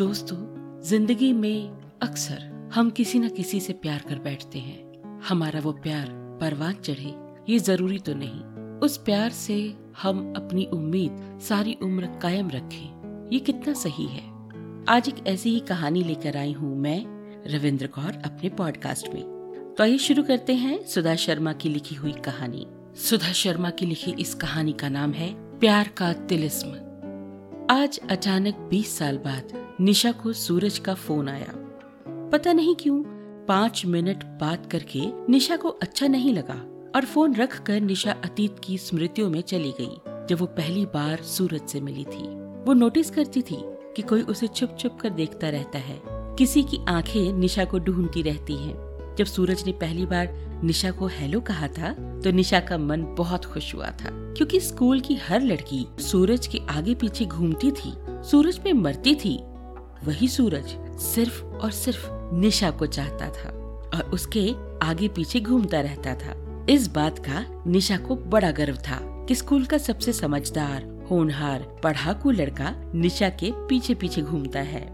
दोस्तों, ज़िंदगी में अक्सर हम किसी न किसी से प्यार कर बैठते हैं। हमारा वो प्यार परवान चढ़े, ये ज़रूरी तो नहीं। उस प्यार से हम अपनी उम्मीद सारी उम्र कायम रखें, ये कितना सही है। आज एक ऐसी ही कहानी लेकर आई हूँ मैं, रविंद्र कौर, अपने पॉडकास्ट में। तो आइए शुरू करते हैं सुधा शर्मा की लिखी हुई कहानी। सुधा शर्मा की लिखी इस कहानी का नाम है, प्यार का तिलिस्म। आज अचानक 20 साल बाद निशा को सूरज का फ़ोन आया। पता नहीं क्यों, पाँच मिनट बात करके निशा को अच्छा नहीं लगा और फ़ोन रख कर निशा अतीत की स्मृतियों में चली गई। जब वो पहली बार सूरज से मिली थी, वो नोटिस करती थी कि कोई उसे छुप छुप कर देखता रहता है। किसी की आँखें निशा को ढूंढती रहती हैं। जब सूरज ने पहली बार निशा को हेलो कहा था तो निशा का मन बहुत खुश हुआ था, क्योंकि स्कूल की हर लड़की सूरज के आगे पीछे घूमती थी, सूरज में मरती थी। वही सूरज सिर्फ़ और सिर्फ़ निशा को चाहता था और उसके आगे पीछे घूमता रहता था। इस बात का निशा को बड़ा गर्व था कि स्कूल का सबसे समझदार, होनहार, पढ़ाकू लड़का निशा के पीछे पीछे घूमता है।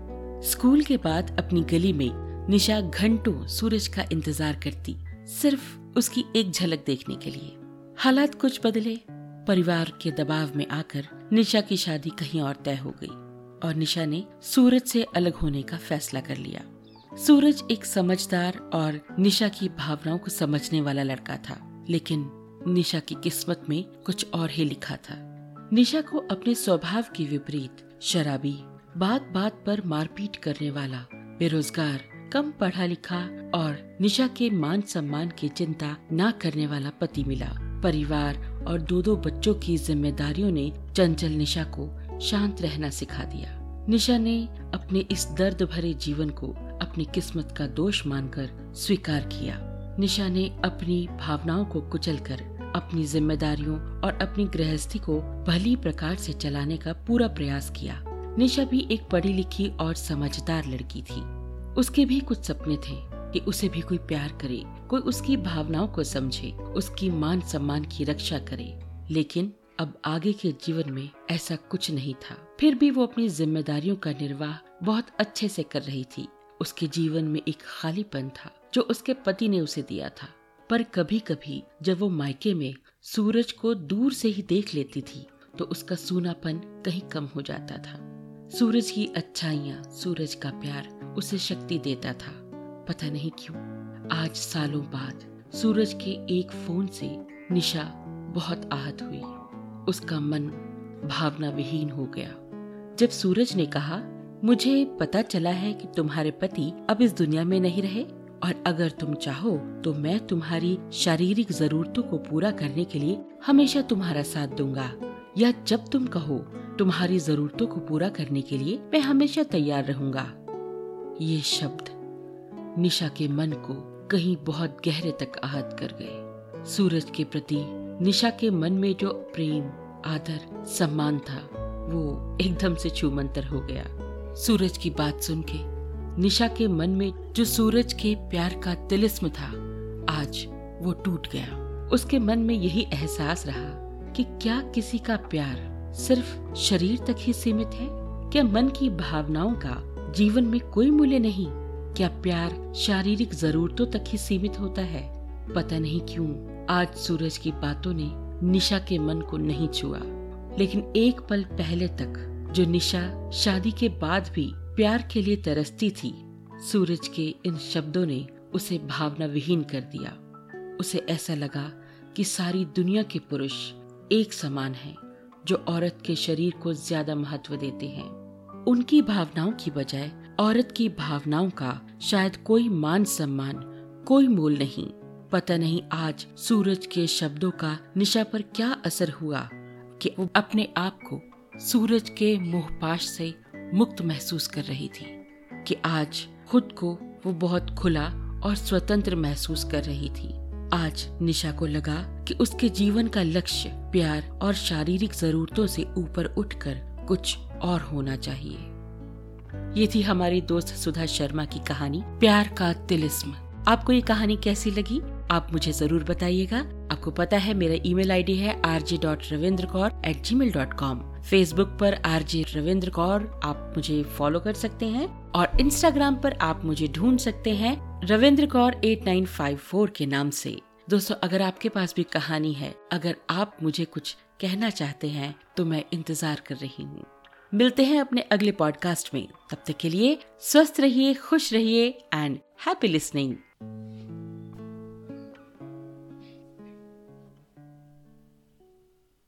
स्कूल के बाद अपनी गली में निशा घंटों सूरज का इंतज़ार करती, सिर्फ़ उसकी एक झलक देखने के लिए। हालात कुछ बदले। परिवार के दबाव में आकर निशा की शादी कहीं और तय हो गई और निशा ने सूरज से अलग होने का फैसला कर लिया। सूरज एक समझदार और निशा की भावनाओं को समझने वाला लड़का था, लेकिन निशा की किस्मत में कुछ और ही लिखा था। निशा को अपने स्वभाव के विपरीत शराबी बात बात पर मारपीट करने वाला बेरोजगार कम पढ़ा लिखा और निशा के मान सम्मान की चिंता न करने वाला पति मिला। परिवार और दो दो बच्चों की जिम्मेदारियों ने चंचल निशा को शांत रहना सिखा दिया। निशा ने अपने इस दर्द भरे जीवन को अपनी किस्मत का दोष मानकर स्वीकार किया। निशा ने अपनी भावनाओं को कुचलकर अपनी जिम्मेदारियों और अपनी गृहस्थी को भली प्रकार से चलाने का पूरा प्रयास किया। निशा भी एक पढ़ी लिखी और समझदार लड़की थी। उसके भी कुछ सपने थे कि उसे भी कोई प्यार करे, कोई उसकी भावनाओं को समझे, उसकी मान सम्मान की रक्षा करे। लेकिन अब आगे के जीवन में ऐसा कुछ नहीं था। फिर भी वो अपनी जिम्मेदारियों का निर्वाह बहुत अच्छे से कर रही थी। उसके जीवन में एक खालीपन था, जो उसके पति ने उसे दिया था। पर कभी कभी जब वो मायके में सूरज को दूर से ही देख लेती थी तो उसका सूनापन कहीं कम हो जाता था। सूरज की अच्छाइयाँ, सूरज का प्यार उसे शक्ति देता था। पता नहीं क्यों, आज सालों बाद सूरज के एक फ़ोन से निशा बहुत आहत हुई। उसका मन भावना विहीन हो गया। जब सूरज ने कहा, मुझे पता चला है कि तुम्हारे पति अब इस दुनिया में नहीं रहे, और अगर तुम चाहो तो मैं तुम्हारी शारीरिक जरूरतों को पूरा करने के लिए हमेशा तुम्हारा साथ दूँगा। या जब तुम कहो, तुम्हारी जरूरतों को पूरा करने के लिए मैं हमेशा तैयार रहूँगा। ये शब्द निशा के मन को कहीं बहुत गहरे तक आहत कर गए। सूरज के प्रति निशा के मन में जो प्रेम, आदर, सम्मान था, वो एकदम से छूमंतर हो गया। सूरज की बात सुन के निशा के मन में जो सूरज के प्यार का तिलिस्म था, आज वो टूट गया। उसके मन में यही एहसास रहा कि क्या किसी का प्यार सिर्फ़ शरीर तक ही सीमित है? क्या मन की भावनाओं का जीवन में कोई मूल्य नहीं। क्या प्यार शारीरिक जरूरतों तक ही सीमित होता है? पता नहीं क्यों आज सूरज की बातों ने निशा के मन को नहीं छुआ। लेकिन एक पल पहले तक जो निशा शादी के बाद भी प्यार के लिए तरसती थी सूरज के इन शब्दों ने उसे भावना विहीन कर दिया। उसे ऐसा लगा कि सारी दुनिया के पुरुष एक समान हैं, जो औरत के शरीर को ज़्यादा महत्व देते हैं। उनकी भावनाओं की बजाय औरत की भावनाओं का शायद कोई मान सम्मान, कोई मूल नहीं। पता नहीं आज सूरज के शब्दों का निशा पर क्या असर हुआ कि वो अपने आप को सूरज के मोहपाश से मुक्त महसूस कर रही थी कि आज खुद को वो बहुत खुला और स्वतंत्र महसूस कर रही थी। आज निशा को लगा कि उसके जीवन का लक्ष्य प्यार और शारीरिक जरूरतों से ऊपर उठकर कुछ और होना चाहिए। ये थी हमारी दोस्त सुधा शर्मा की कहानी, प्यार का तिलिस्म। आपको ये कहानी कैसी लगी? आप मुझे ज़रूर बताइएगा। आपको पता है, मेरा ईमेल आईडी है R J dot Ravinder Kaur at gmail dot com Facebook पर आरजे रविंद्र कौर आप मुझे फॉलो कर सकते हैं और इंस्टाग्राम पर आप मुझे ढूंढ सकते हैं Ravinder Kaur at nine five four के नाम से। दोस्तों, अगर आपके पास भी कहानी है, अगर आप मुझे कुछ कहना चाहते हैं तो मैं इंतज़ार कर रही हूँ। मिलते हैं अपने अगले पॉडकास्ट में। तब तक के लिए स्वस्थ रहिए, खुश रहिए एंड हैप्पी लिसनिंग